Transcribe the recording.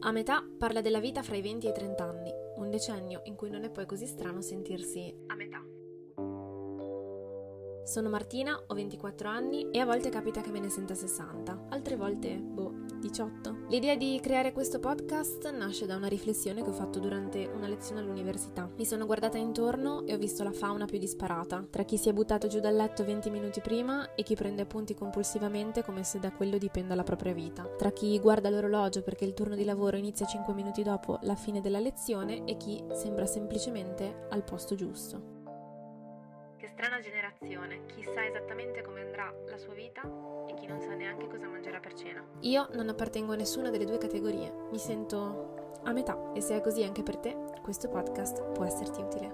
A metà parla della vita fra i 20 e i 30 anni, un decennio in cui non è poi così strano sentirsi a metà. Sono Martina, ho 24 anni e a volte capita che me ne senta 60, altre volte, boh, 18. L'idea di creare questo podcast nasce da una riflessione che ho fatto durante una lezione all'università. Mi sono guardata intorno e ho visto la fauna più disparata, tra chi si è buttato giù dal letto 20 minuti prima e chi prende appunti compulsivamente come se da quello dipenda la propria vita, tra chi guarda l'orologio perché il turno di lavoro inizia 5 minuti dopo la fine della lezione e chi sembra semplicemente al posto giusto. Strana generazione, chi sa esattamente come andrà la sua vita e chi non sa neanche cosa mangerà per cena. Io non appartengo a nessuna delle due categorie, mi sento a metà e se è così anche per te, questo podcast può esserti utile.